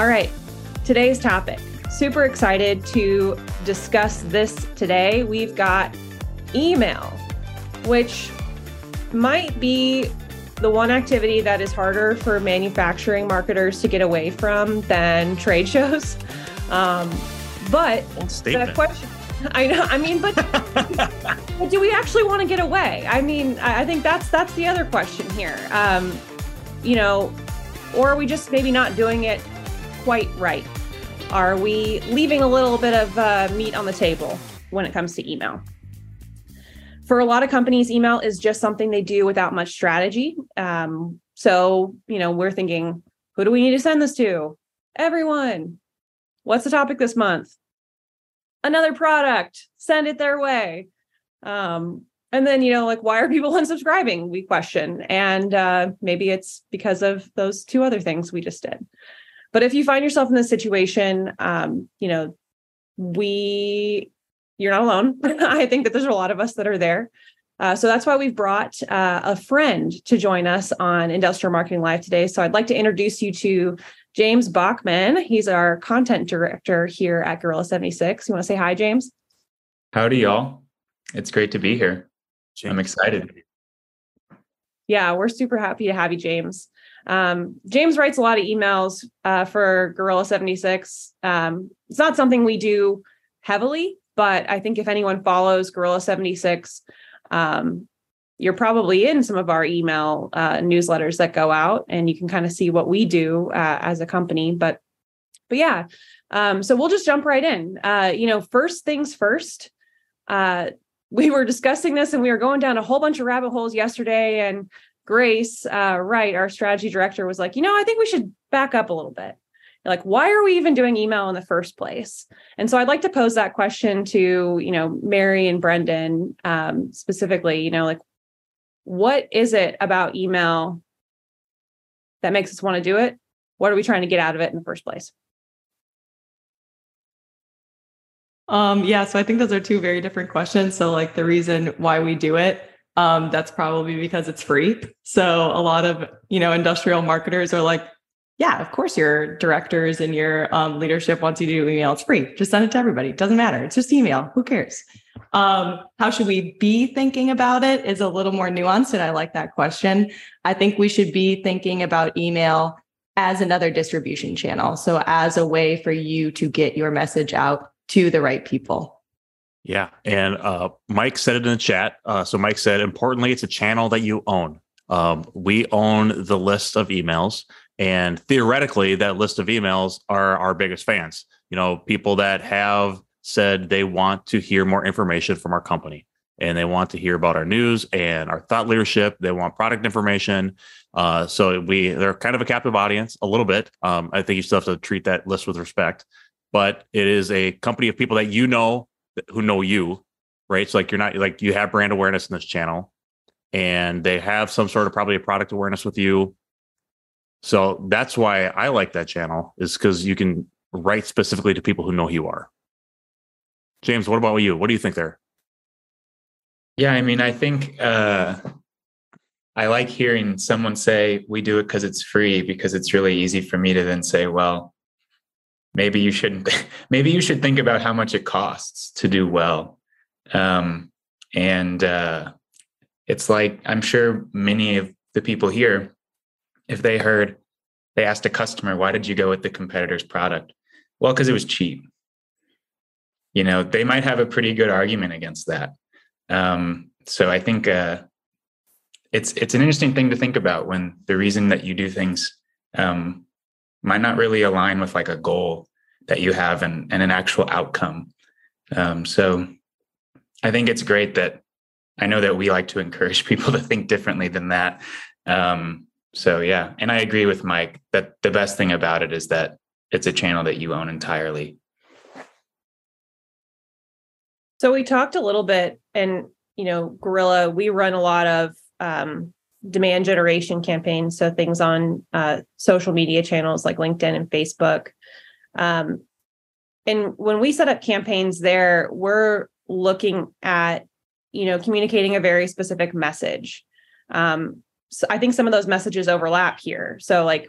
All right, today's topic. Super excited to discuss this today. We've got email, which might be the one activity that is harder for manufacturing marketers to get away from than trade shows. Um, but the question, I know, I mean, but, but do we actually want to get away? I mean, I think that's that's the other question here. Um, you know, or are we just maybe not doing it quite right? Are we leaving a little bit of uh, meat on the table when it comes to email? For a lot of companies, email is just something they do without much strategy. Um, so, you know, we're thinking, who do we need to send this to? Everyone. What's the topic this month? Another product. Send it their way. Um, and then, you know, like, why are people unsubscribing? We question. And uh, maybe it's because of those two other things we just did. But if you find yourself in this situation, um, you know, we, you're not alone. I think that there's a lot of us that are there. Uh, so that's why we've brought uh, a friend to join us on Industrial Marketing Live today. So I'd like to introduce you to James Boeckmann. He's our content director here at Gorilla 76. You want to say hi, James? Howdy, y'all. It's great to be here. James. I'm excited. Yeah, we're super happy to have you, James. Um, James writes a lot of emails uh, for Gorilla 76. Um, it's not something we do heavily, but I think if anyone follows Gorilla 76, um, you're probably in some of our email uh, newsletters that go out, and you can kind of see what we do uh, as a company. But, but yeah, um, so we'll just jump right in. Uh, you know, first things first. Uh, we were discussing this, and we were going down a whole bunch of rabbit holes yesterday, and Grace uh, Wright, our strategy director, was like, you know, I think we should back up a little bit. Like, why are we even doing email in the first place? And so I'd like to pose that question to, you know, Mary and Brendon um, specifically, you know, like, what is it about email that makes us want to do it? What are we trying to get out of it in the first place? Um, yeah, so I think those are two very different questions. So, like, the reason why we do it um, that's probably because it's free. So a lot of you know industrial marketers are like, yeah, of course your directors and your um, leadership wants you to do email. It's free. Just send it to everybody. It doesn't matter. It's just email. Who cares? Um, how should we be thinking about it is a little more nuanced, and I like that question. I think we should be thinking about email as another distribution channel. So as a way for you to get your message out to the right people. Yeah. And uh, Mike said it in the chat. Uh, so Mike said, importantly, it's a channel that you own. Um, we own the list of emails. And theoretically, that list of emails are our biggest fans. You know, people that have said they want to hear more information from our company and they want to hear about our news and our thought leadership. They want product information. Uh, so we they're kind of a captive audience a little bit. Um, I think you still have to treat that list with respect, but it is a company of people that you know who know you, right? So like you're not like you have brand awareness in this channel, and they have some sort of probably a product awareness with you. So that's why I like that channel is because you can write specifically to people who know who you are. James, what about you? What do you think there? Yeah, I mean, I think uh, I like hearing someone say we do it because it's free because it's really easy for me to then say, well, maybe you shouldn't maybe you should think about how much it costs to do well. Um, and uh, it's like i'm sure many of the people here if they heard they asked a customer why did you go with the competitor's product? Well because it was cheap. You know they might have a pretty good argument against that. Um, so i think uh, it's it's an interesting thing to think about when the reason that you do things um, might not really align with like a goal that you have and, and an actual outcome. Um, so I think it's great that I know that we like to encourage people to think differently than that. Um, so yeah, and I agree with Mike that the best thing about it is that it's a channel that you own entirely. So we talked a little bit, and you know, Gorilla, we run a lot of um, demand generation campaigns. So things on uh, social media channels like LinkedIn and Facebook. Um, and when we set up campaigns there, we're looking at, you know, communicating a very specific message. Um, so I think some of those messages overlap here. So like,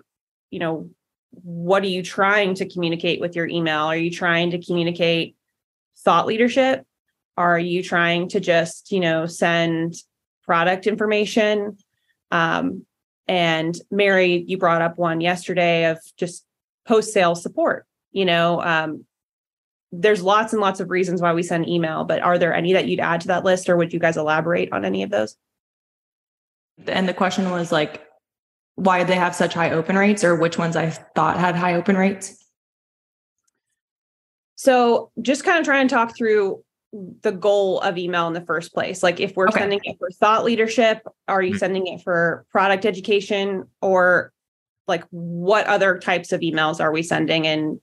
you know, what are you trying to communicate with your email? Are you trying to communicate thought leadership? Are you trying to just, you know, send product information? Um, and Mary, you brought up one yesterday of just post sale support. You know, um, there's lots and lots of reasons why we send email, but are there any that you'd add to that list or would you guys elaborate on any of those? And the question was like, why they have such high open rates or which ones I thought had high open rates? So just kind of try and talk through the goal of email in the first place. Like if we're Okay. sending it for thought leadership, are you Mhm. sending it for product education or like what other types of emails are we sending and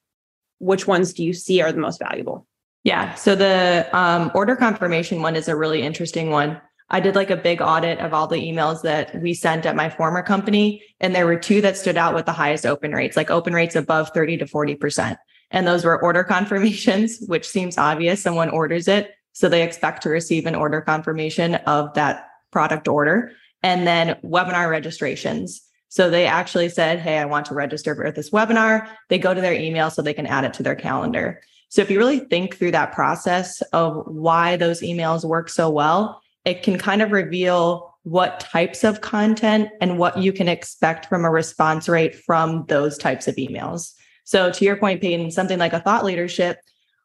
which ones do you see are the most valuable? Yeah. So the um, order confirmation one is a really interesting one. I did like a big audit of all the emails that we sent at my former company, and there were two that stood out with the highest open rates, like open rates above 30 to 40%. And those were order confirmations, which seems obvious. Someone orders it, so they expect to receive an order confirmation of that product order. And then webinar registrations. So they actually said, Hey, I want to register for this webinar. They go to their email so they can add it to their calendar. So if you really think through that process of why those emails work so well, it can kind of reveal what types of content and what you can expect from a response rate from those types of emails. So to your point, Peyton, something like a thought leadership,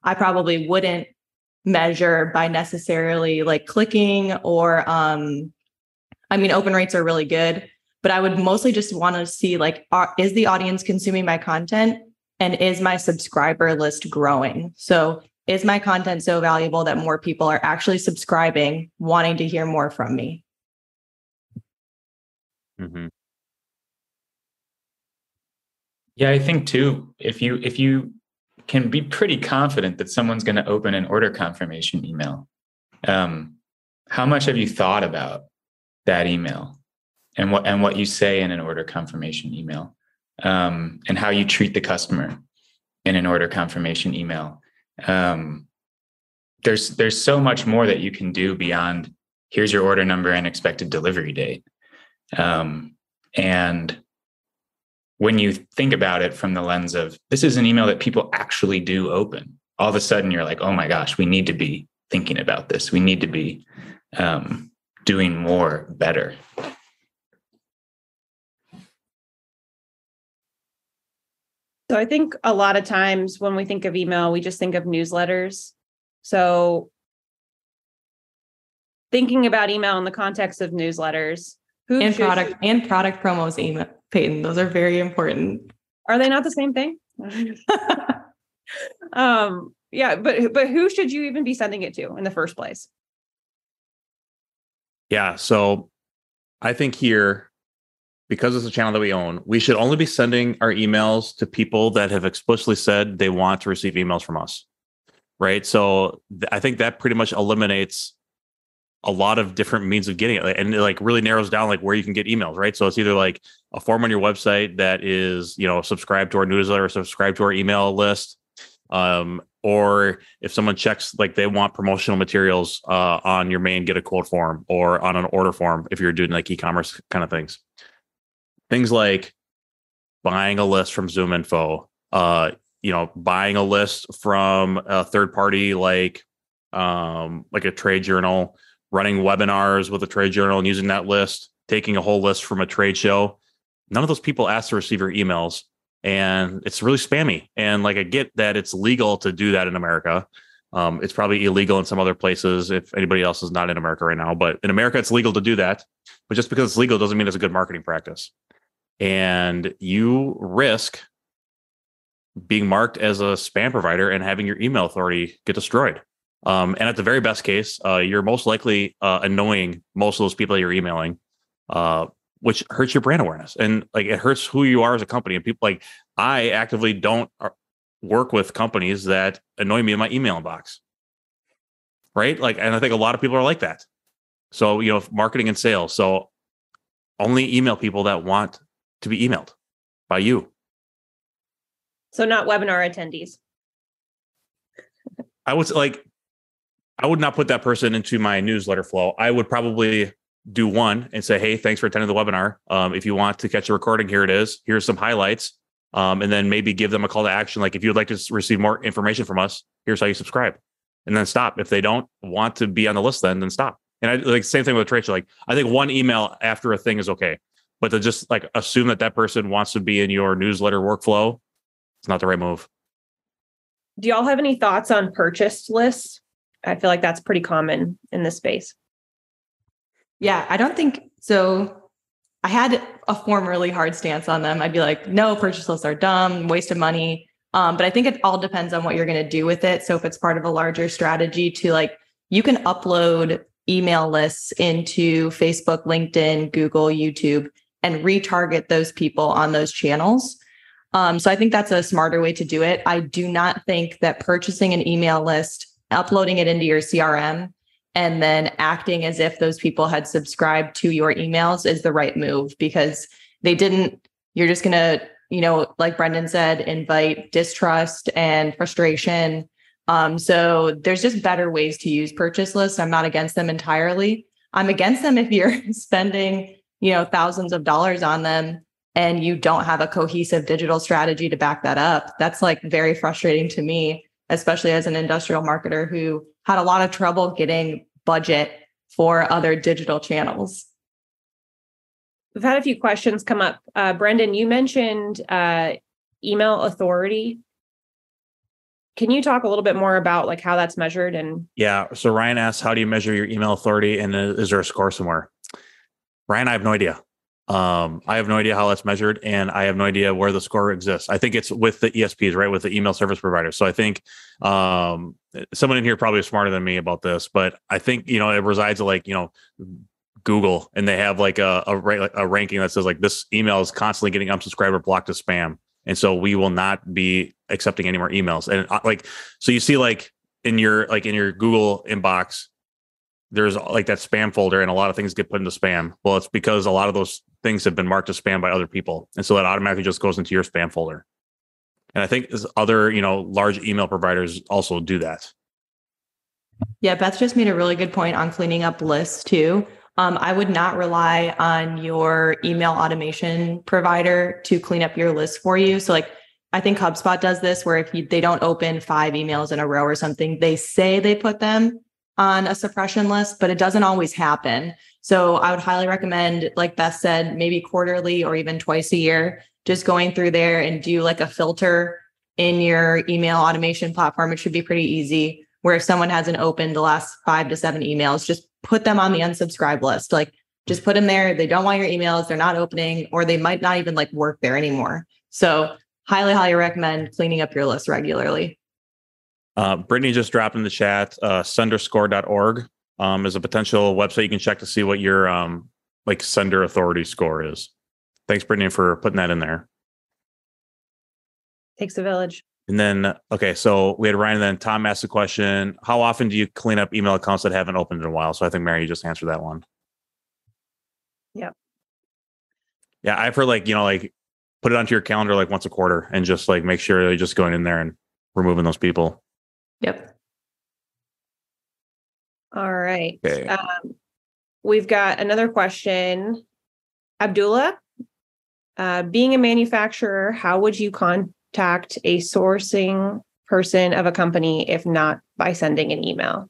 I probably wouldn't measure by necessarily like clicking or um I mean open rates are really good, but I would mostly just want to see like are, is the audience consuming my content and is my subscriber list growing? So is my content so valuable that more people are actually subscribing, wanting to hear more from me? Mhm. Yeah, I think too, if you if you can be pretty confident that someone's going to open an order confirmation email, um, how much have you thought about that email and what and what you say in an order confirmation email, um, and how you treat the customer in an order confirmation email? Um, there's there's so much more that you can do beyond here's your order number and expected delivery date, um, and when you think about it from the lens of this is an email that people actually do open, all of a sudden you're like, oh my gosh, we need to be thinking about this. We need to be um, doing more better. So I think a lot of times when we think of email, we just think of newsletters. So thinking about email in the context of newsletters, who And should- product and product promos, email, Peyton. Those are very important. are they not the same thing? um yeah, but but who should you even be sending it to in the first place? Yeah. So I think here, because it's a channel that we own, we should only be sending our emails to people that have explicitly said they want to receive emails from us. Right. So th- I think that pretty much eliminates a lot of different means of getting it and it like really narrows down like where you can get emails. Right. So it's either like a form on your website that is, you know, subscribe to our newsletter, subscribe to our email list. Um, or if someone checks like they want promotional materials uh, on your main get a quote form or on an order form if you're doing like e-commerce kind of things things like buying a list from ZoomInfo uh, you know buying a list from a third party like um, like a trade journal running webinars with a trade journal and using that list taking a whole list from a trade show none of those people ask to receive your emails and it's really spammy. And like I get that it's legal to do that in America. Um, it's probably illegal in some other places if anybody else is not in America right now. But in America, it's legal to do that. But just because it's legal doesn't mean it's a good marketing practice. And you risk being marked as a spam provider and having your email authority get destroyed. Um, and at the very best case, uh, you're most likely uh, annoying most of those people that you're emailing, uh, which hurts your brand awareness and like it hurts who you are as a company. And people like I actively don't uh, work with companies that annoy me in my email inbox. Right. Like, and I think a lot of people are like that. So, you know, marketing and sales. So only email people that want to be emailed by you. So not webinar attendees. I would like, I would not put that person into my newsletter flow. I would probably do one and say, "Hey, thanks for attending the webinar. Um, if you want to catch the recording, here it is. Here's some highlights. um, and then maybe give them a call to action. Like if you'd like to receive more information from us, here's how you subscribe, and then stop. If they don't want to be on the list, then then stop. And I like same thing with Rachel. Like I think one email after a thing is okay, but to just like assume that that person wants to be in your newsletter workflow, it's not the right move. Do y'all have any thoughts on purchased lists? I feel like that's pretty common in this space. Yeah, I don't think so. I had a formerly hard stance on them. I'd be like, no, purchase lists are dumb, waste of money. Um, but I think it all depends on what you're going to do with it. So if it's part of a larger strategy to like, you can upload email lists into Facebook, LinkedIn, Google, YouTube, and retarget those people on those channels. Um, so I think that's a smarter way to do it. I do not think that purchasing an email list, uploading it into your CRM, and then acting as if those people had subscribed to your emails is the right move because they didn't you're just going to you know like brendon said invite distrust and frustration. Um, so there's just better ways to use purchase lists. I'm not against them entirely. I'm against them if you're spending you know thousands of dollars on them and you don't have a cohesive digital strategy to back that up. That's like very frustrating to me especially as an industrial marketer who had a lot of trouble getting budget for other digital channels. We've had a few questions come up. Uh, Brendon, you mentioned uh, email authority. Can you talk a little bit more about like how that's measured and Yeah. So Ryan asks, how do you measure your email authority, and uh, is there a score somewhere? Ryan, I have no idea. Um, I have no idea how that's measured, and I have no idea where the score exists. I think it's with the ESPs, right, with the email service providers. So I think um, someone in here probably is smarter than me about this, but I think you know it resides like you know Google, and they have like a a, a ranking that says like this email is constantly getting unsubscribed or blocked as spam, and so we will not be accepting any more emails. And uh, like so, you see like in your like in your Google inbox there's like that spam folder and a lot of things get put into spam. Well, it's because a lot of those things have been marked as spam by other people. And so that automatically just goes into your spam folder. And I think other, you know, large email providers also do that. Yeah, Beth just made a really good point on cleaning up lists too. Um, I would not rely on your email automation provider to clean up your list for you. So, like, I think HubSpot does this where if you, they don't open five emails in a row or something, they say they put them on a suppression list, but it doesn't always happen. So I would highly recommend, like Beth said, maybe quarterly or even twice a year, just going through there and do like a filter in your email automation platform. It should be pretty easy. Where if someone hasn't opened the last five to seven emails, just put them on the unsubscribe list. Like just put them there. They don't want your emails, they're not opening, or they might not even like work there anymore. So highly, highly recommend cleaning up your list regularly. Uh, Brittany just dropped in the chat, uh, senderscore.org um, is a potential website you can check to see what your um, like sender authority score is. Thanks, Brittany, for putting that in there. takes a village? And then, okay, so we had Ryan. And then Tom asked the question: How often do you clean up email accounts that haven't opened in a while? So I think Mary, you just answered that one. Yep. Yeah, I've heard like you know like put it onto your calendar like once a quarter and just like make sure you're just going in there and removing those people. Yep. All right. Okay. Um, we've got another question. Abdullah, uh, being a manufacturer, how would you contact a sourcing person of a company if not by sending an email?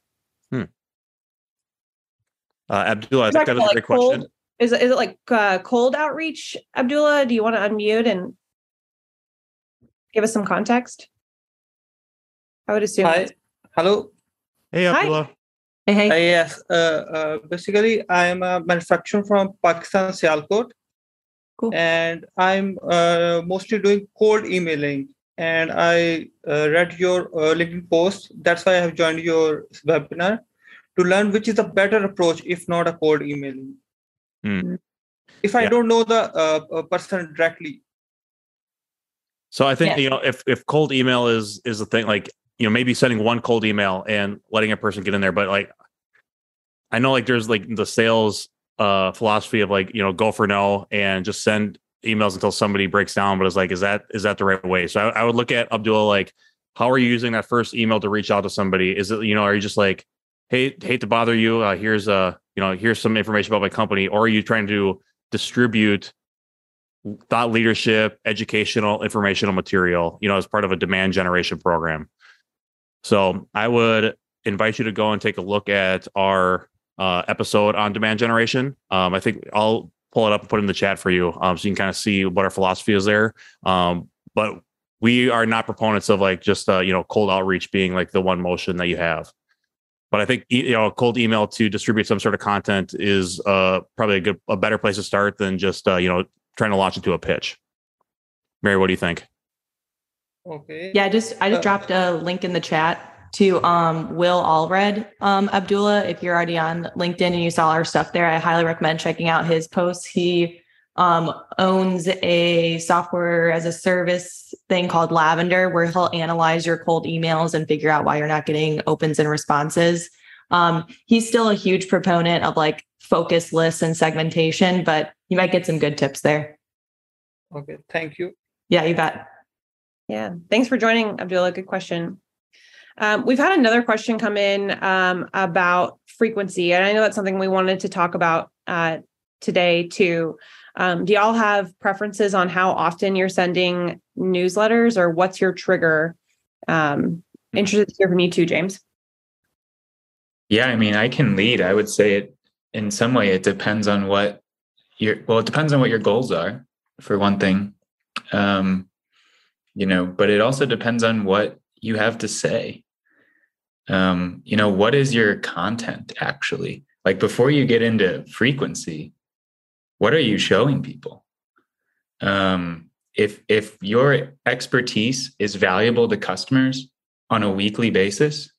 Uh, Abdullah, I Is think that that is a like great question. cold? Is it, is it like uh, cold outreach, Abdullah? Do you want to unmute and give us some context? I would assume. Hi. Hello. Hey, Hi. Abdullah. Hey, hey. Uh, yes. Uh, uh, basically, I am a manufacturer from Pakistan, Sialkot, Cool. and I'm uh, mostly doing cold emailing. And I uh, read your uh, LinkedIn post. That's why I have joined your webinar to learn which is the better approach, if not a cold emailing. Hmm. If I Yeah. don't know the person directly, So I think Yeah. you know if if cold email is is the thing, like you know maybe sending one cold email and letting a person get in there, but like I know like there's like the sales uh philosophy of like you know go for no and just send emails until somebody breaks down. But it's like is that is that the right way? So I, I would look at Abdul like how are you using that first email to reach out to somebody? Is it you know are you just like hey hate to bother you uh, here's uh you know here's some information about my company or are you trying to distribute thought leadership, educational, informational material, you know, as part of a demand generation program. So I would invite you to go and take a look at our uh, episode on demand generation. Um, I think I'll pull it up and put it in the chat for you um, so you can kind of see what our philosophy is there. Um, but we are not proponents of like just uh, you know cold outreach being like the one motion that you have. But I think you know cold email to distribute some sort of content is uh, probably a good a better place to start than just uh, you know trying to launch into a pitch. Mary, what do you think? Okay. Yeah, just I just Uh, dropped a link in the chat to um, Will Allred um, Abdullah. If you're already on LinkedIn and you saw our stuff there, I highly recommend checking out his posts. He um, owns a software as a service thing called Lavender, where he'll analyze your cold emails and figure out why you're not getting opens and responses. Um, he's still a huge proponent of like focus lists and segmentation, but you might get some good tips there. Okay. Thank you. Yeah, you bet. Yeah. Thanks for joining, Abdullah. Good question. Um, we've had another question come in um, about frequency, and I know that's something we wanted to talk about uh, today too. Um, do y'all have preferences on how often you're sending newsletters, or what's your trigger? Um, interested to hear from you too, James. Yeah, I mean, I can lead. I would say it in some way. It depends on what your well, it depends on what your goals are, for one thing. Um, you know, but it also depends on what you have to say. Um, you know, what is your content actually? Like before you get into frequency, what are you showing people? Um, if if your expertise is valuable to customers on a weekly basis,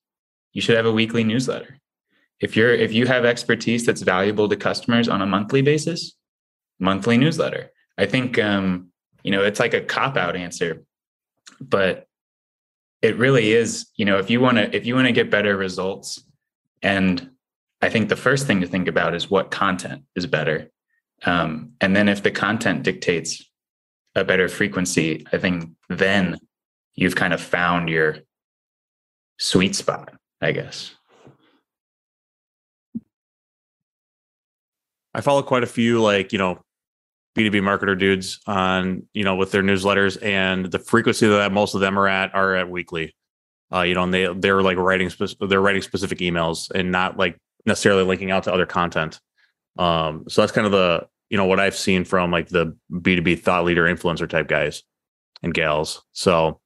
you should have a weekly newsletter. If you're if you have expertise that's valuable to customers on a monthly basis, monthly newsletter. I think um, you know it's like a cop out answer, but it really is. You know, if you want to if you want to get better results, and I think the first thing to think about is what content is better, um, and then if the content dictates a better frequency, I think then you've kind of found your sweet spot, I guess. I follow quite a few like, you know, B2B marketer dudes on, you know, with their newsletters and the frequency that most of them are at are at weekly. Uh, you know, and they they're like writing spec- they're writing specific emails and not like necessarily linking out to other content. Um, so that's kind of the, you know, what I've seen from like the B2B thought leader influencer type guys and gals. So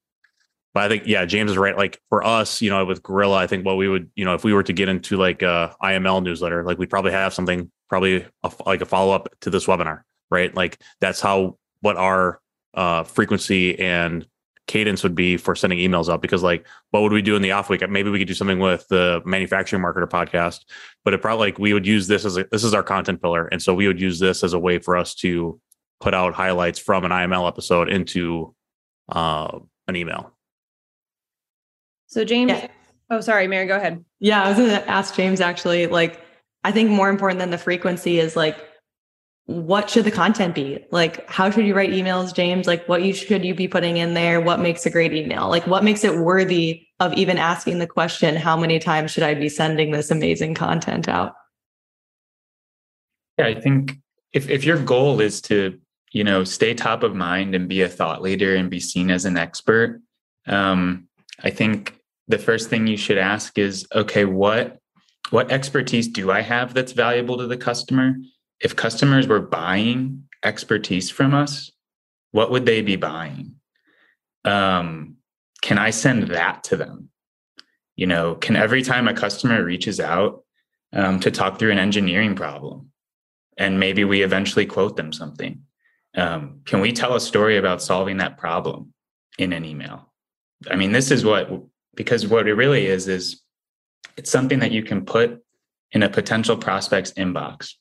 but I think yeah, James is right. Like for us, you know, with Gorilla, I think what we would, you know, if we were to get into like a IML newsletter, like we'd probably have something, probably a, like a follow up to this webinar, right? Like that's how what our uh, frequency and cadence would be for sending emails out. Because like, what would we do in the off week? Maybe we could do something with the manufacturing marketer podcast, but it probably like we would use this as a, this is our content pillar, and so we would use this as a way for us to put out highlights from an IML episode into uh, an email. So James, Yeah. oh sorry, Mary, go ahead. Yeah, I was going to ask James actually. Like, I think more important than the frequency is like, what should the content be? Like, how should you write emails, James? Like, what you should you be putting in there? What makes a great email? Like, what makes it worthy of even asking the question, how many times should I be sending this amazing content out? Yeah, I think if if your goal is to you know stay top of mind and be a thought leader and be seen as an expert, um, I think the first thing you should ask is, okay, what what expertise do I have that's valuable to the customer? If customers were buying expertise from us, what would they be buying? Um, can I send that to them? You know, can every time a customer reaches out um, to talk through an engineering problem, and maybe we eventually quote them something. Um, can we tell a story about solving that problem in an email? I mean, this is what, because what it really is, is it's something that you can put in a potential prospect's inbox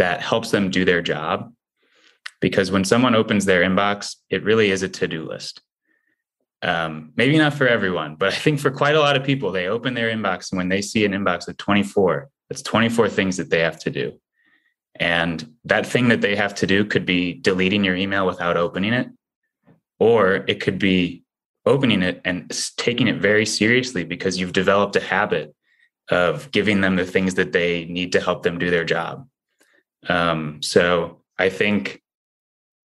that helps them do their job. Because when someone opens their inbox, it really is a to do list. Um, maybe not for everyone, but I think for quite a lot of people, they open their inbox and when they see an inbox of 24, it's 24 things that they have to do. And that thing that they have to do could be deleting your email without opening it, or it could be opening it and taking it very seriously because you've developed a habit of giving them the things that they need to help them do their job. Um, so I think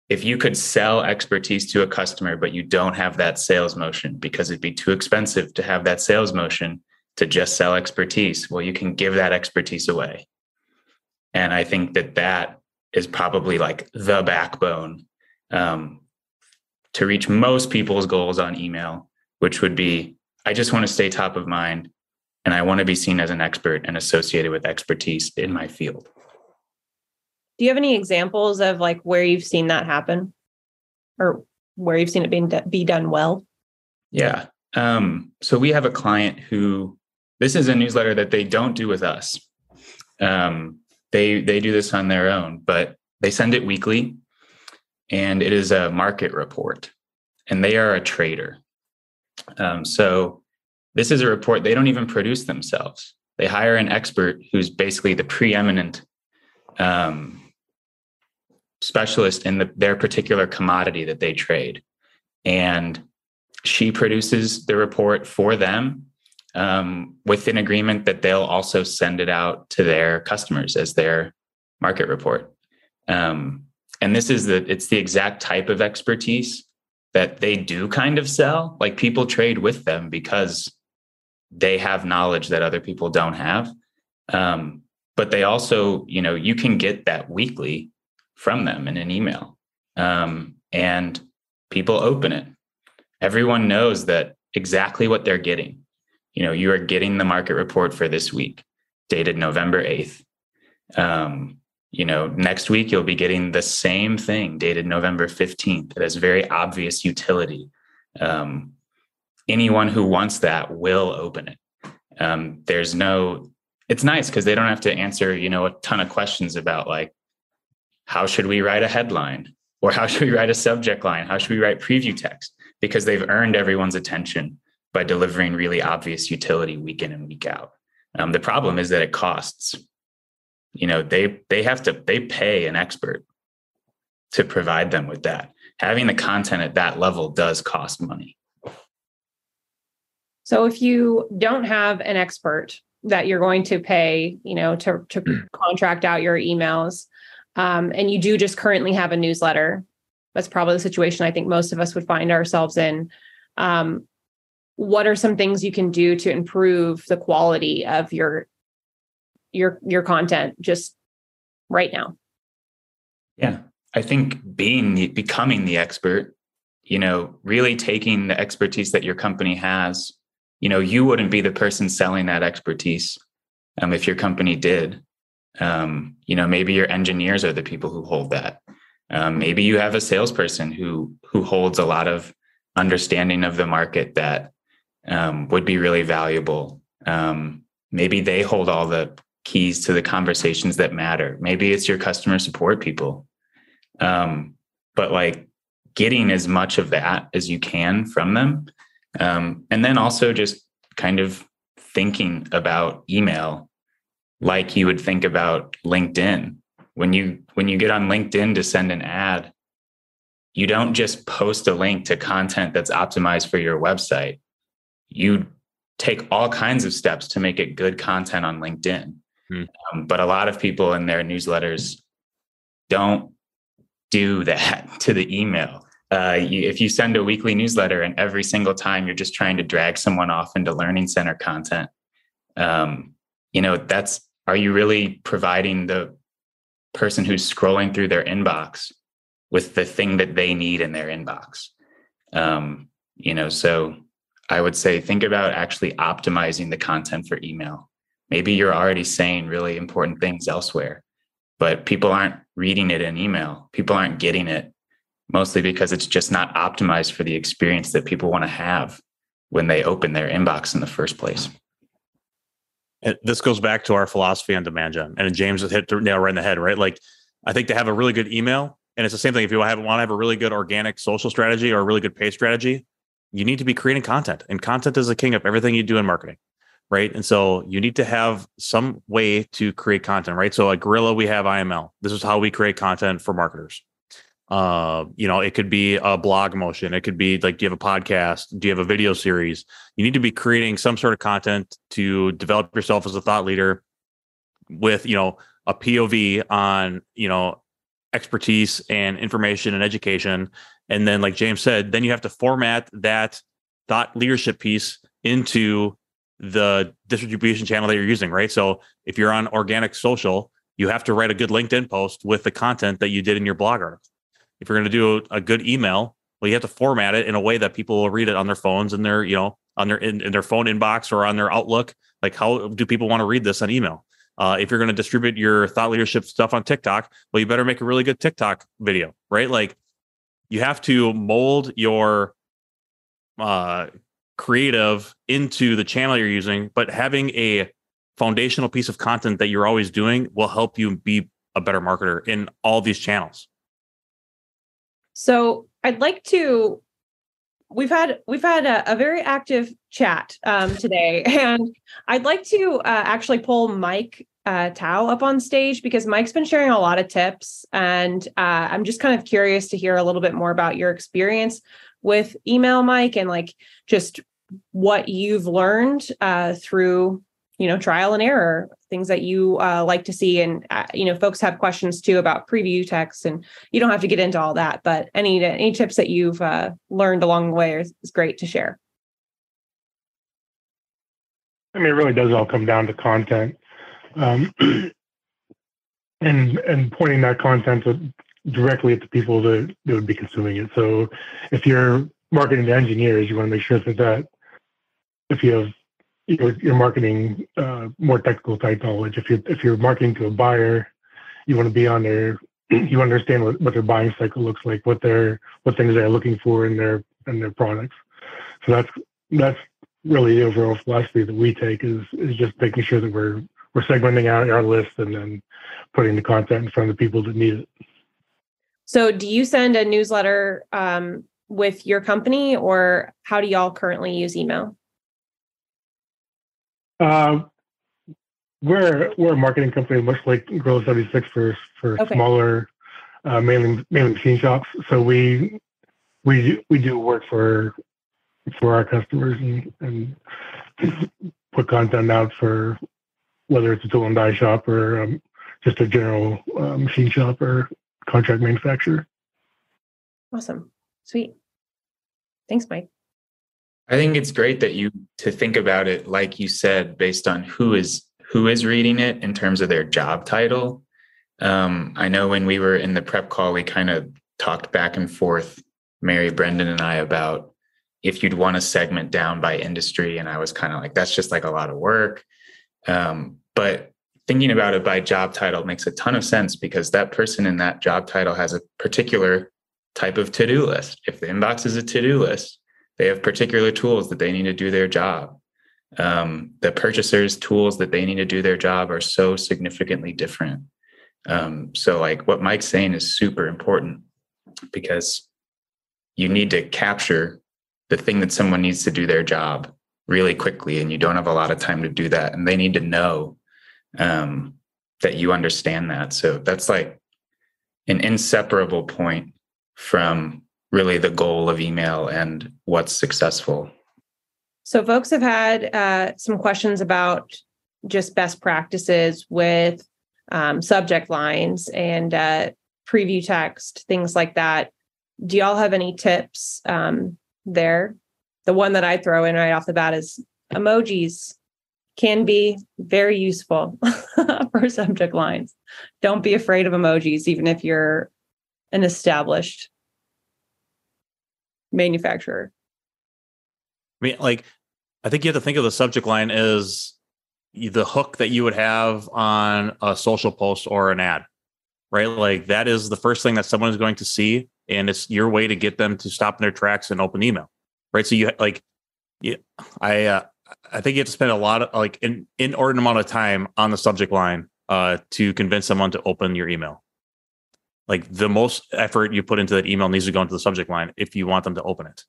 if you could sell expertise to a customer, but you don't have that sales motion because it'd be too expensive to have that sales motion to just sell expertise, well, you can give that expertise away. And I think that that is probably like the backbone um, to reach most people's goals on email, which would be I just want to stay top of mind and I want to be seen as an expert and associated with expertise in my field. Do you have any examples of like where you've seen that happen or where you've seen it being be done well? Yeah. Um, so we have a client who this is a newsletter that they don't do with us. Um, they they do this on their own, but they send it weekly, and it is a market report, and they are a trader. Um, so this is a report they don't even produce themselves. They hire an expert who's basically the preeminent um, specialist in the, their particular commodity that they trade, and she produces the report for them um, with an agreement that they'll also send it out to their customers as their market report. Um, and this is the it's the exact type of expertise that they do kind of sell. Like people trade with them because they have knowledge that other people don't have. Um, but they also, you know, you can get that weekly from them in an email. Um, and people open it. Everyone knows that exactly what they're getting. You know you are getting the market report for this week dated november 8th um, you know next week you'll be getting the same thing dated november 15th it has very obvious utility. Um, anyone who wants that will open it. Um, there's no it's nice because they don't have to answer you know a ton of questions about like how should we write a headline or how should we write a subject line how should we write preview text because they've earned everyone's attention by delivering really obvious utility week in and week out. Um, the problem is that it costs. You know, they they have to they pay an expert to provide them with that. Having the content at that level does cost money. So if you don't have an expert that you're going to pay, you know, to to contract out your emails, um, and you do just currently have a newsletter, that's probably the situation I think most of us would find ourselves in. Um, what are some things you can do to improve the quality of your your your content just right now? Yeah i think being becoming the expert you know really taking the expertise that your company has you know you wouldn't be the person selling that expertise um, if your company did um, you know maybe your engineers are the people who hold that um, maybe you have a salesperson who who holds a lot of understanding of the market that um, would be really valuable. Um, maybe they hold all the keys to the conversations that matter. Maybe it's your customer support people. Um, but like getting as much of that as you can from them. Um, and then also just kind of thinking about email like you would think about LinkedIn. When you when you get on LinkedIn to send an ad, you don't just post a link to content that's optimized for your website you take all kinds of steps to make it good content on LinkedIn. Hmm. Um, but a lot of people in their newsletters don't do that to the email. Uh, you, if you send a weekly newsletter and every single time you're just trying to drag someone off into learning center content, um, you know, that's, are you really providing the person who's scrolling through their inbox with the thing that they need in their inbox? Um, you know, so I would say think about actually optimizing the content for email. Maybe you're already saying really important things elsewhere, but people aren't reading it in email. People aren't getting it mostly because it's just not optimized for the experience that people want to have when they open their inbox in the first place. And this goes back to our philosophy on demand gen. And James hit the nail right in the head, right? Like, I think to have a really good email, and it's the same thing. If you want to have a really good organic social strategy or a really good pay strategy, you need to be creating content and content is the king of everything you do in marketing right? And so you need to have some way to create content right? So at gorilla we have iml this is how we create content for marketers uh, you know it could be a blog motion it could be like do you have a podcast do you have a video series you need to be creating some sort of content to develop yourself as a thought leader with you know a pov on you know expertise and information and education. And then, like James said, then you have to format that thought leadership piece into the distribution channel that you're using, right? So if you're on organic social, you have to write a good LinkedIn post with the content that you did in your blog article. If you're going to do a, good email, well, you have to format it in a way that people will read it on their phones and their, you know, on their in, in their phone inbox or on their Outlook. Like, how do people want to read this on email? Uh, if you're going to distribute your thought leadership stuff on TikTok, well, you better make a really good TikTok video, right? Like, you have to mold your uh, creative into the channel you're using, but having a foundational piece of content that you're always doing will help you be a better marketer in all these channels. So I'd like to. We've had we've had a, a very active chat um, today, and I'd like to uh, actually pull Mike uh, Tao up on stage because Mike's been sharing a lot of tips, and uh, I'm just kind of curious to hear a little bit more about your experience with email, Mike, and like just what you've learned uh, through you know trial and error things that you uh, like to see. And uh, you know folks have questions too about preview text and you don't have to get into all that but any any tips that you've uh, learned along the way is, is great to share. I mean it really does all come down to content. Um, and and pointing that content to, directly at the people that, that would be consuming it. So if you're marketing to engineers you want to make sure that that if you have your, your marketing uh, more technical type knowledge. If you're if you're marketing to a buyer, you want to be on their you understand what, what their buying cycle looks like, what they're what things they're looking for in their in their products. So that's that's really the overall philosophy that we take is is just making sure that we're we're segmenting out our list and then putting the content in front of the people that need it. So do you send a newsletter um, with your company or how do y'all currently use email? Uh, we're we're a marketing company, much like Gorilla 76 for for okay. smaller uh, mailing mailing machine shops. So we we we do work for for our customers and, and put content out for whether it's a tool and die shop or um, just a general uh, machine shop or contract manufacturer. Awesome, sweet. Thanks, Mike. I think it's great that you to think about it like you said based on who is who is reading it in terms of their job title. Um, I know when we were in the prep call, we kind of talked back and forth, Mary, Brendon, and I about if you'd want to segment down by industry, and I was kind of like, that's just like a lot of work. Um, but thinking about it by job title makes a ton of sense because that person in that job title has a particular type of to-do list. If the inbox is a to-do list, they have particular tools that they need to do their job. Um, the purchasers' tools that they need to do their job are so significantly different. Um, so, like what Mike's saying is super important because you need to capture the thing that someone needs to do their job really quickly, and you don't have a lot of time to do that. And they need to know um, that you understand that. So, that's like an inseparable point from really the goal of email and what's successful. So, folks have had uh, some questions about just best practices with um, subject lines and uh, preview text, things like that. Do y'all have any tips um, there? The one that I throw in right off the bat is emojis can be very useful for subject lines. Don't be afraid of emojis, even if you're an established manufacturer. I mean, like, I think you have to think of the subject line as the hook that you would have on a social post or an ad, right? Like, that is the first thing that someone is going to see. And it's your way to get them to stop in their tracks and open email, right? So you like, yeah, I, uh, I think you have to spend a lot of like an inordinate amount of time on the subject line uh, to convince someone to open your email. Like the most effort you put into that email needs to go into the subject line if you want them to open it.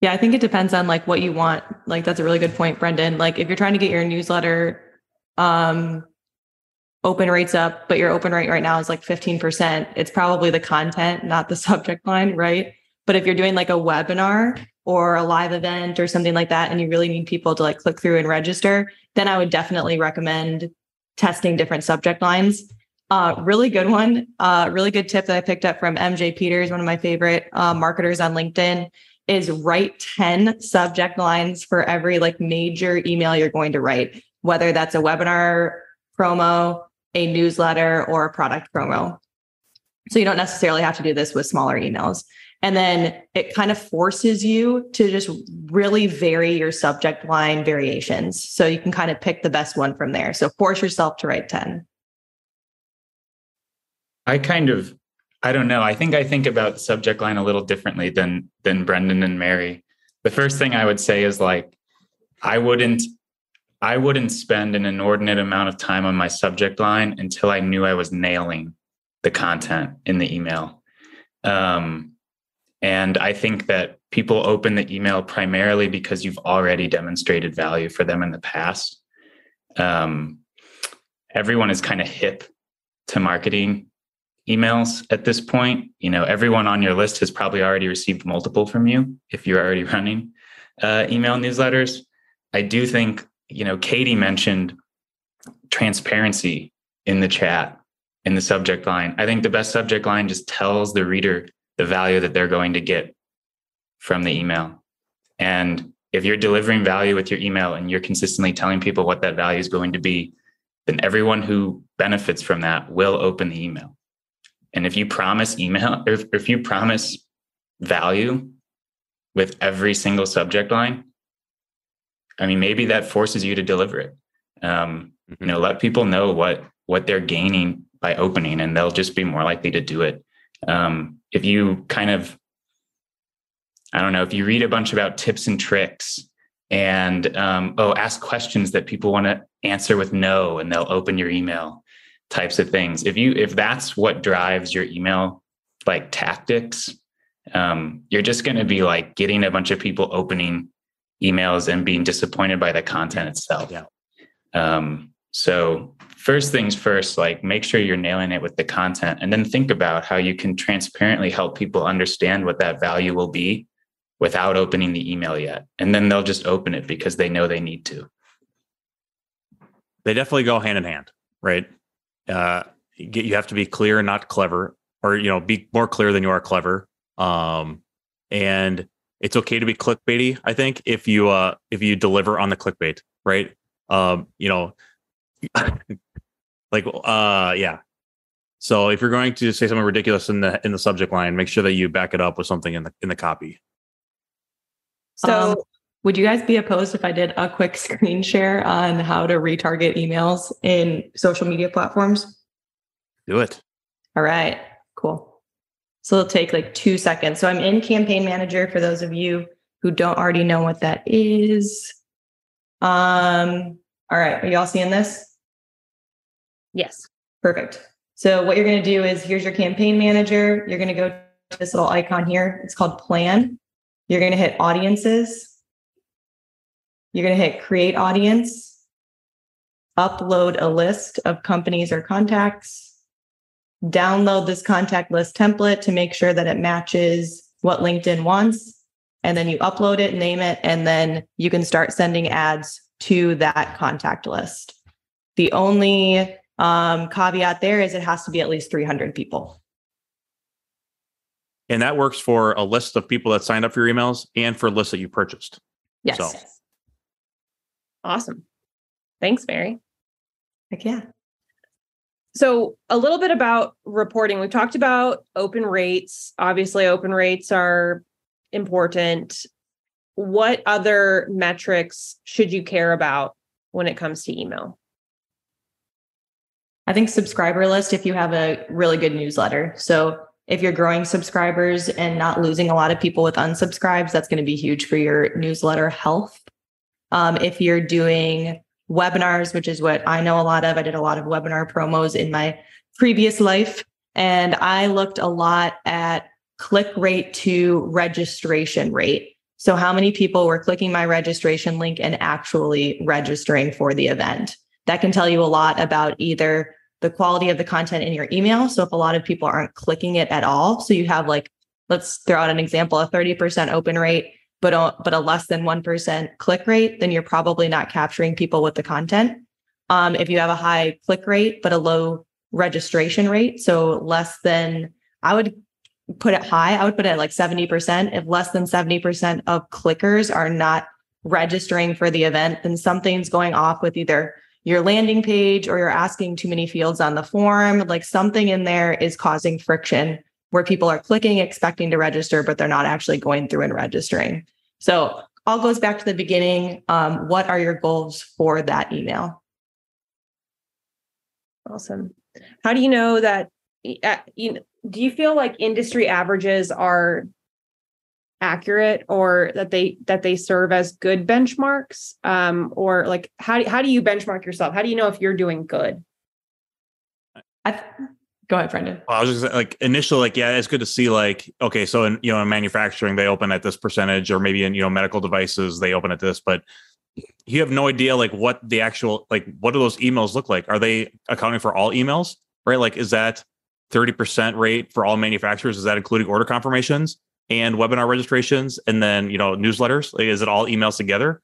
Yeah, I think it depends on like what you want. Like that's a really good point, Brendon. Like if you're trying to get your newsletter um open rates up, but your open rate right now is like 15%, it's probably the content, not the subject line, right? But if you're doing like a webinar or a live event or something like that and you really need people to like click through and register, then I would definitely recommend testing different subject lines. Uh, really good one. Uh, really good tip that I picked up from MJ Peters, one of my favorite uh, marketers on LinkedIn, is write 10 subject lines for every like major email you're going to write, whether that's a webinar promo, a newsletter, or a product promo. So you don't necessarily have to do this with smaller emails. And then it kind of forces you to just really vary your subject line variations. So you can kind of pick the best one from there. So force yourself to write 10. I kind of, I don't know. I think I think about subject line a little differently than than Brendon and Mary. The first thing I would say is like, I wouldn't, I wouldn't spend an inordinate amount of time on my subject line until I knew I was nailing the content in the email. Um, and I think that people open the email primarily because you've already demonstrated value for them in the past. Um, everyone is kind of hip to marketing emails at this point. You know, everyone on your list has probably already received multiple from you if you're already running uh, email newsletters. I do think, you know, Katie mentioned transparency in the chat in the subject line. I think the best subject line just tells the reader the value that they're going to get from the email. And if you're delivering value with your email and you're consistently telling people what that value is going to be, then everyone who benefits from that will open the email. And if you promise email, if, if you promise value with every single subject line, I mean, maybe that forces you to deliver it. Um, you know, let people know what what they're gaining by opening, and they'll just be more likely to do it. Um, if you kind of, I don't know, if you read a bunch about tips and tricks, and um, oh, ask questions that people want to answer with no, and they'll open your email, types of things. If you if that's what drives your email like tactics, um, you're just going to be like getting a bunch of people opening emails and being disappointed by the content itself. Yeah. Um, so first things first, like make sure you're nailing it with the content and then think about how you can transparently help people understand what that value will be without opening the email yet. And then they'll just open it because they know they need to. They definitely go hand in hand, right? Uh, you have to be clear and not clever, or you know, be more clear than you are clever. Um, and it's okay to be clickbaity. I think if you uh, if you deliver on the clickbait, right? Um, you know, like uh, yeah. So if you're going to say something ridiculous in the in the subject line, make sure that you back it up with something in the in the copy. So, um, would you guys be opposed if I did a quick screen share on how to retarget emails in social media platforms? Do it. All right, cool. So it'll take like two seconds. So I'm in Campaign Manager for those of you who don't already know what that is. Um, all right, are y'all seeing this? Yes. Perfect. So what you're going to do is here's your campaign manager. You're going to go to this little icon here. It's called plan. You're going to hit audiences. You're going to hit create audience, upload a list of companies or contacts, download this contact list template to make sure that it matches what LinkedIn wants. And then you upload it, name it, and then you can start sending ads to that contact list. The only um, caveat there is it has to be at least 300 people. And that works for a list of people that signed up for your emails and for lists that you purchased. Yes. So. Awesome. Thanks, Mary. Heck yeah. So, a little bit about reporting. We've talked about open rates. Obviously, open rates are important. What other metrics should you care about when it comes to email? I think subscriber list if you have a really good newsletter. So, if you're growing subscribers and not losing a lot of people with unsubscribes, that's going to be huge for your newsletter health. Um, if you're doing webinars, which is what I know a lot of, I did a lot of webinar promos in my previous life. And I looked a lot at click rate to registration rate. So, how many people were clicking my registration link and actually registering for the event? That can tell you a lot about either the quality of the content in your email. So, if a lot of people aren't clicking it at all, so you have like, let's throw out an example, a 30% open rate but a, but a less than 1% click rate, then you're probably not capturing people with the content. Um, if you have a high click rate but a low registration rate, so less than I would put it high, I would put it like 70%. If less than 70% of clickers are not registering for the event, then something's going off with either your landing page or you're asking too many fields on the form. Like something in there is causing friction where people are clicking, expecting to register, but they're not actually going through and registering. So all goes back to the beginning. Um, what are your goals for that email? Awesome. How do you know that? Uh, you do you feel like industry averages are accurate or that they that they serve as good benchmarks? Um or like how do, how do you benchmark yourself? How do you know if you're doing good? I th- go ahead brendon. Well, i was just like initially like yeah it's good to see like okay so in you know in manufacturing they open at this percentage or maybe in you know medical devices they open at this but you have no idea like what the actual like what do those emails look like? Are they accounting for all emails right? Like is that 30% rate for all manufacturers? Is that including order confirmations and webinar registrations and then you know newsletters like, is it all emails together?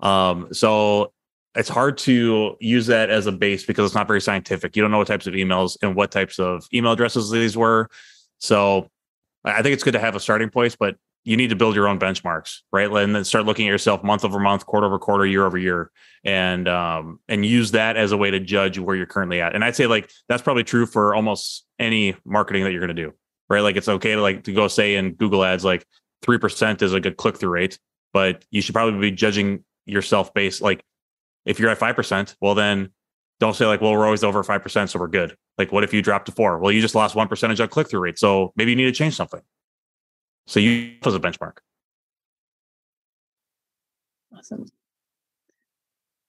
Um, so it's hard to use that as a base because it's not very scientific. You don't know what types of emails and what types of email addresses these were. So i think it's good to have a starting place but you need to build your own benchmarks right? And then start looking at yourself month over month quarter over quarter year over year and um and use that as a way to judge where you're currently at. And i'd say like that's probably true for almost any marketing that you're going to do right? Like it's okay to like to go say in Google Ads like three percent is a good click through rate, but you should probably be judging yourself based like if you're at five percent, well then don't say like, well, we're always over five percent, so we're good. Like, what if you drop to four? Well, you just lost one percentage on click through rate, so maybe you need to change something. So you as a benchmark. Awesome.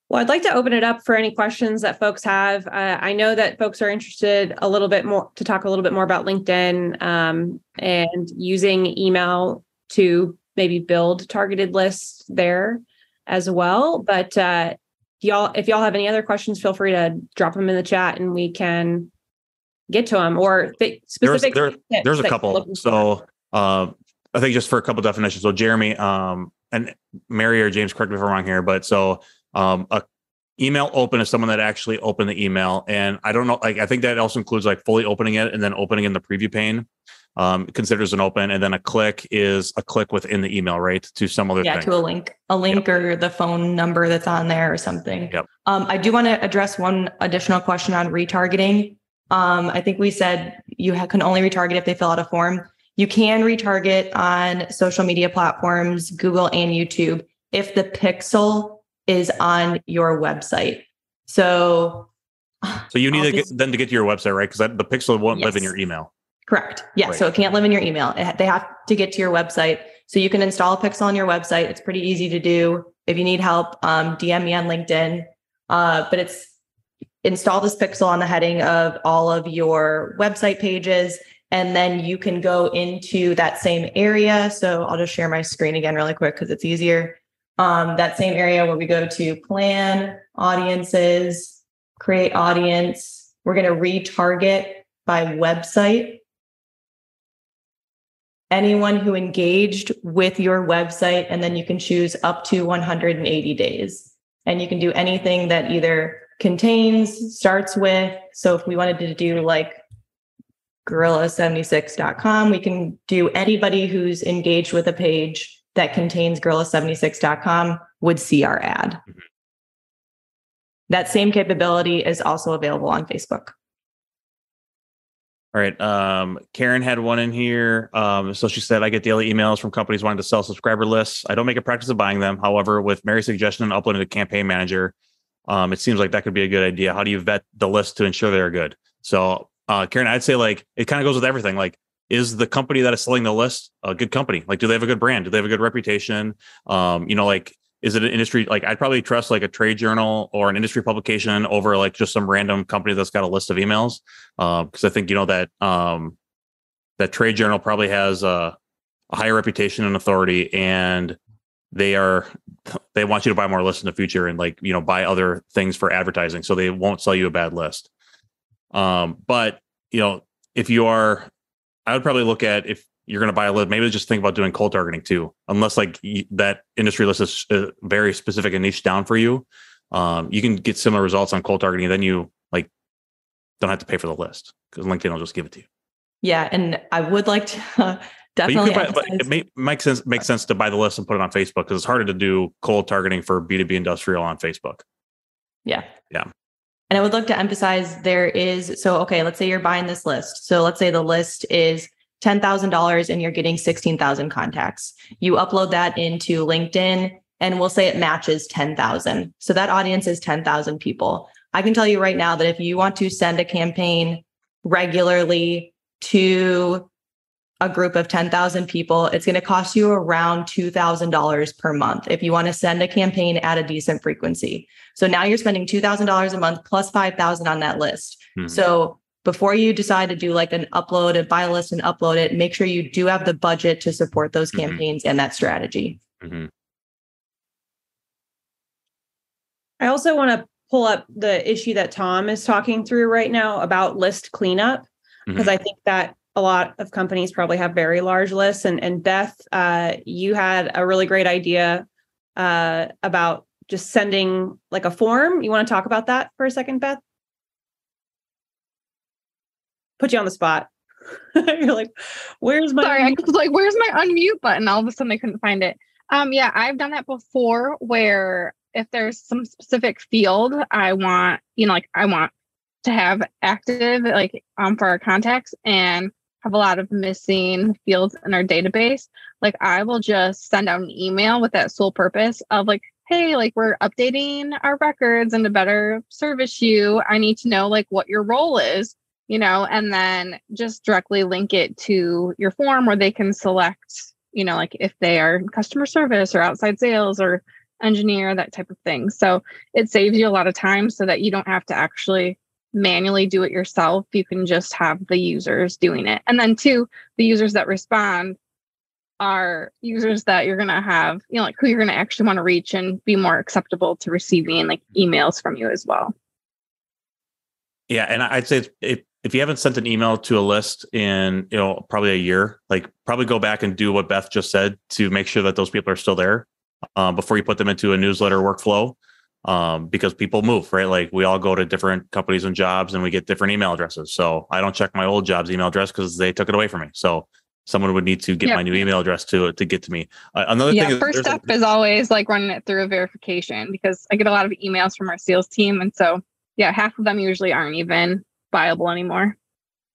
Well, I'd like to open it up for any questions that folks have. Uh, I know that folks are interested a little bit more to talk a little bit more about LinkedIn um, and using email to maybe build targeted lists there as well. But uh, y'all, if y'all have any other questions, feel free to drop them in the chat and we can get to them or th- specific. There's, there, there's a couple. So uh, I think just for a couple definitions. So Jeremy um, and Mary or James, correct me if I'm wrong here, but so um, a email open is someone that actually opened the email, and I don't know. Like I think that also includes like fully opening it and then opening in the preview pane. Um, considers an open, and then a click is a click within the email, right? To some other yeah, thing. to a link, a link yep. or the phone number that's on there or something. Yep. Um, I do want to address one additional question on retargeting. Um, I think we said you ha- can only retarget if they fill out a form. You can retarget on social media platforms, Google and YouTube, if the pixel is on your website. So, so you need to get them to get to your website, right? Because the pixel won't yes. live in your email. Correct. Yeah. Right. So it can't live in your email. It, they have to get to your website. So you can install a pixel on your website. It's pretty easy to do. If you need help, um, DM me on LinkedIn. Uh, but it's install this pixel on the heading of all of your website pages. And then you can go into that same area. So I'll just share my screen again really quick because it's easier um, that same area where we go to plan audiences, create audience. We're going to retarget by website. Anyone who engaged with your website, and then you can choose up to 180 days. And you can do anything that either contains, starts with. So if we wanted to do like gorilla76.com, we can do anybody who's engaged with a page that contains gorilla76.com would see our ad. Mm-hmm. That same capability is also available on Facebook. All right. Um, Karen had one in here. Um, so she said, I get daily emails from companies wanting to sell subscriber lists. I don't make a practice of buying them. However, with Mary's suggestion and uploading to Campaign Manager, um, it seems like that could be a good idea. How do you vet the list to ensure they're good? So, uh, Karen, I'd say like it kind of goes with everything. Like is the company that is selling the list a good company? Like, do they have a good brand? Do they have a good reputation? Um, you know, like, is it an industry? Like, I'd probably trust like a trade journal or an industry publication over like just some random company that's got a list of emails. Because uh, I think you know that um, that trade journal probably has a, a higher reputation and authority, and they are they want you to buy more lists in the future and like you know buy other things for advertising, so they won't sell you a bad list. Um, but you know, if you are I would probably look at if you're going to buy a list, maybe just think about doing cold targeting too, unless like that industry list is uh, very specific and niche down for you. um, you can get similar results on cold targeting. And then you like don't have to pay for the list because LinkedIn will just give it to you. Yeah, and I would like to uh, definitely. buy, it may, makes sense makes sense to buy the list and put it on Facebook because it's harder to do cold targeting for B two B industrial on Facebook. Yeah. Yeah. And I would like to emphasize there is so okay, let's say you're buying this list. So let's say the list is $10,000 and you're getting 16,000 contacts. You upload that into LinkedIn and we'll say it matches 10,000. So that audience is 10,000 people. I can tell you right now that if you want to send a campaign regularly to a group of 10,000 people, it's going to cost you around $2,000 per month if you want to send a campaign at a decent frequency. So now you're spending $2,000 a month plus 5,000 on that list. Mhm. So before you decide to do like an upload and buy a list and upload it, make sure you do have the budget to support those Mhm. campaigns and that strategy. Mhm. I also want to pull up the issue that Tom is talking through right now about list cleanup because I think that a lot of companies probably have very large lists. And and Beth, uh, you had a really great idea uh, about just sending like a form. You want to talk about that for a second, Beth? Put you on the spot. You're like, where's my? Sorry, I was like, where's my unmute button? All of a sudden I couldn't find it. Um, yeah, I've done that before where if there's some specific field I want, you know, like I want to have active like um for our contacts and have a lot of missing fields in our database, like I will just send out an email with that sole purpose of like, hey, like we're updating our records and to better service you, I need to know like what your role is you know, and then just directly link it to your form where they can select, you know, like if they are customer service or outside sales or engineer, that type of thing. So it saves you a lot of time so that you don't have to actually manually do it yourself. You can just have the users doing it. And then, two, the users that respond are users that you're going to have, you know, like who you're going to actually want to reach and be more acceptable to receiving like emails from you as well. Yeah, and I'd say if if you haven't sent an email to a list in you know probably a year, like probably go back and do what Beth just said to make sure that those people are still there um, before you put them into a newsletter workflow. Um, because people move, right? Like we all go to different companies and jobs, and we get different email addresses. So I don't check my old job's email address because they took it away from me. So someone would need to get Yep. my new email address to to get to me. Uh, another yeah thing is first there's a- step is always like running it through a verification because i get a lot of emails from our sales team and so yeah half of them usually aren't even viable anymore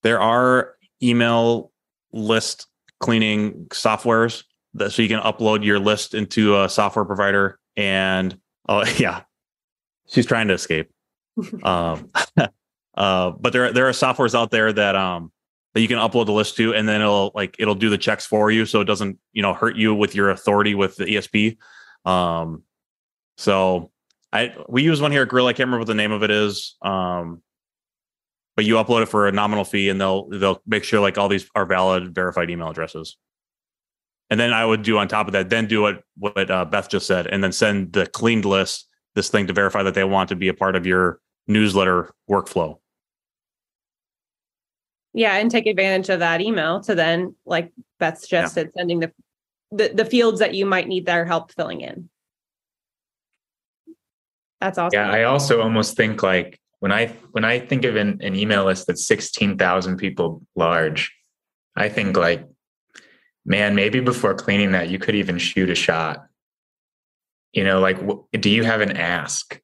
there are email list cleaning softwares that so you can upload your list into a software provider and oh yeah she's trying to escape. Um uh but there there are softwares out there that um that you can upload the list to and then it'll like it'll do the checks for you so it doesn't you know hurt you with your authority with the esp um so i we use one here at Gorilla i can't remember what the name of it is um but you upload it for a nominal fee and they'll they'll make sure like all these are valid verified email addresses. And then i would do on top of that then do what what uh, beth just said and then send the cleaned list this thing to verify that they want to be a part of your newsletter workflow Yeah, and take advantage of that email to then, like Beth suggested, sending the, the the fields that you might need their help filling in. That's awesome. Yeah, I also almost think like when I when I think of an, an email list that's sixteen thousand people large, I think like, man, maybe before cleaning that, you could even shoot a shot. You know, like, do you have an ask?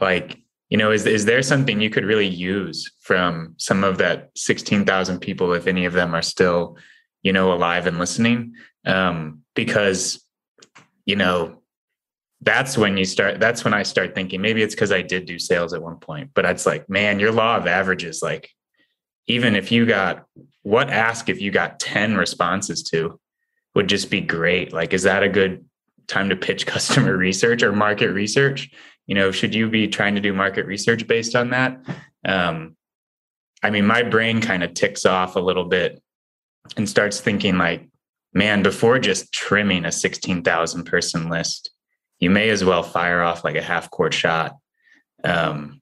Like, you know, is is there something you could really use from some of that sixteen thousand people, if any of them are still, you know, alive and listening? Um, because, you know, that's when you start that's when i start thinking maybe it's because i did do sales at one point but it's like man your law of averages like even if you got what ask if you got 10 responses to would just be great like is that a good time to pitch customer research or market research. You know should you be trying to do market research based on that? Um i mean my brain kind of ticks off a little bit and starts thinking like man before just trimming a 16000 person list you may as well fire off like a half court shot um,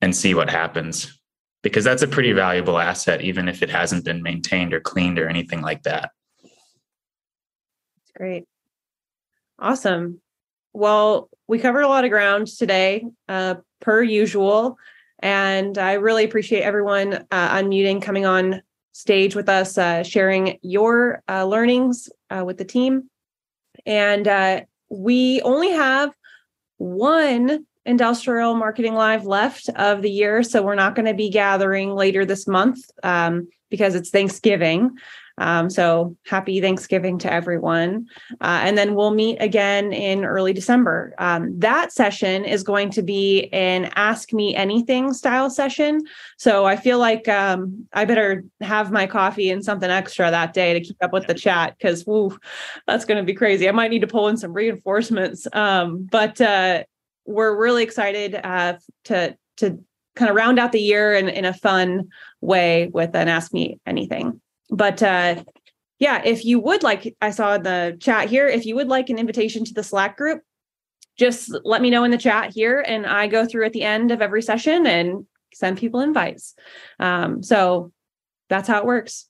and see what happens. Because that's a pretty valuable asset even if it hasn't been maintained or cleaned or anything like that. It's great. Awesome. Well, we covered a lot of ground today, uh, per usual. And I really appreciate everyone uh, unmuting, coming on stage with us, uh, sharing your uh, learnings uh, with the team. And uh, we only have one industrial marketing live left of the year. So we're not going to be gathering later this month um, because it's Thanksgiving. Um, so happy Thanksgiving to everyone. Uh, and then we'll meet again in early December. Um, that session is going to be an Ask Me Anything style session. So I feel like um, I better have my coffee and something extra that day to keep up with the chat because that's going to be crazy. I might need to pull in some reinforcements. Um, but uh, we're really excited uh, to to kind of round out the year in, in a fun way with an Ask Me Anything. But uh, yeah, if you would like, I saw in the chat here, if you would like an invitation to the Slack group, just let me know in the chat here, and I go through at the end of every session and send people invites. Um, so that's how it works.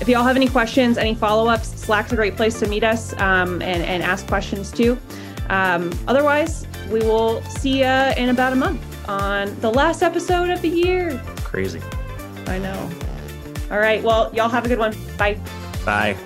If y'all have any questions, any follow ups, Slack's a great place to meet us um, and, and ask questions too. Um, otherwise, we will see you in about a month on the last episode of the year. Crazy. I know. All right. Well, y'all have a good one. Bye. Bye.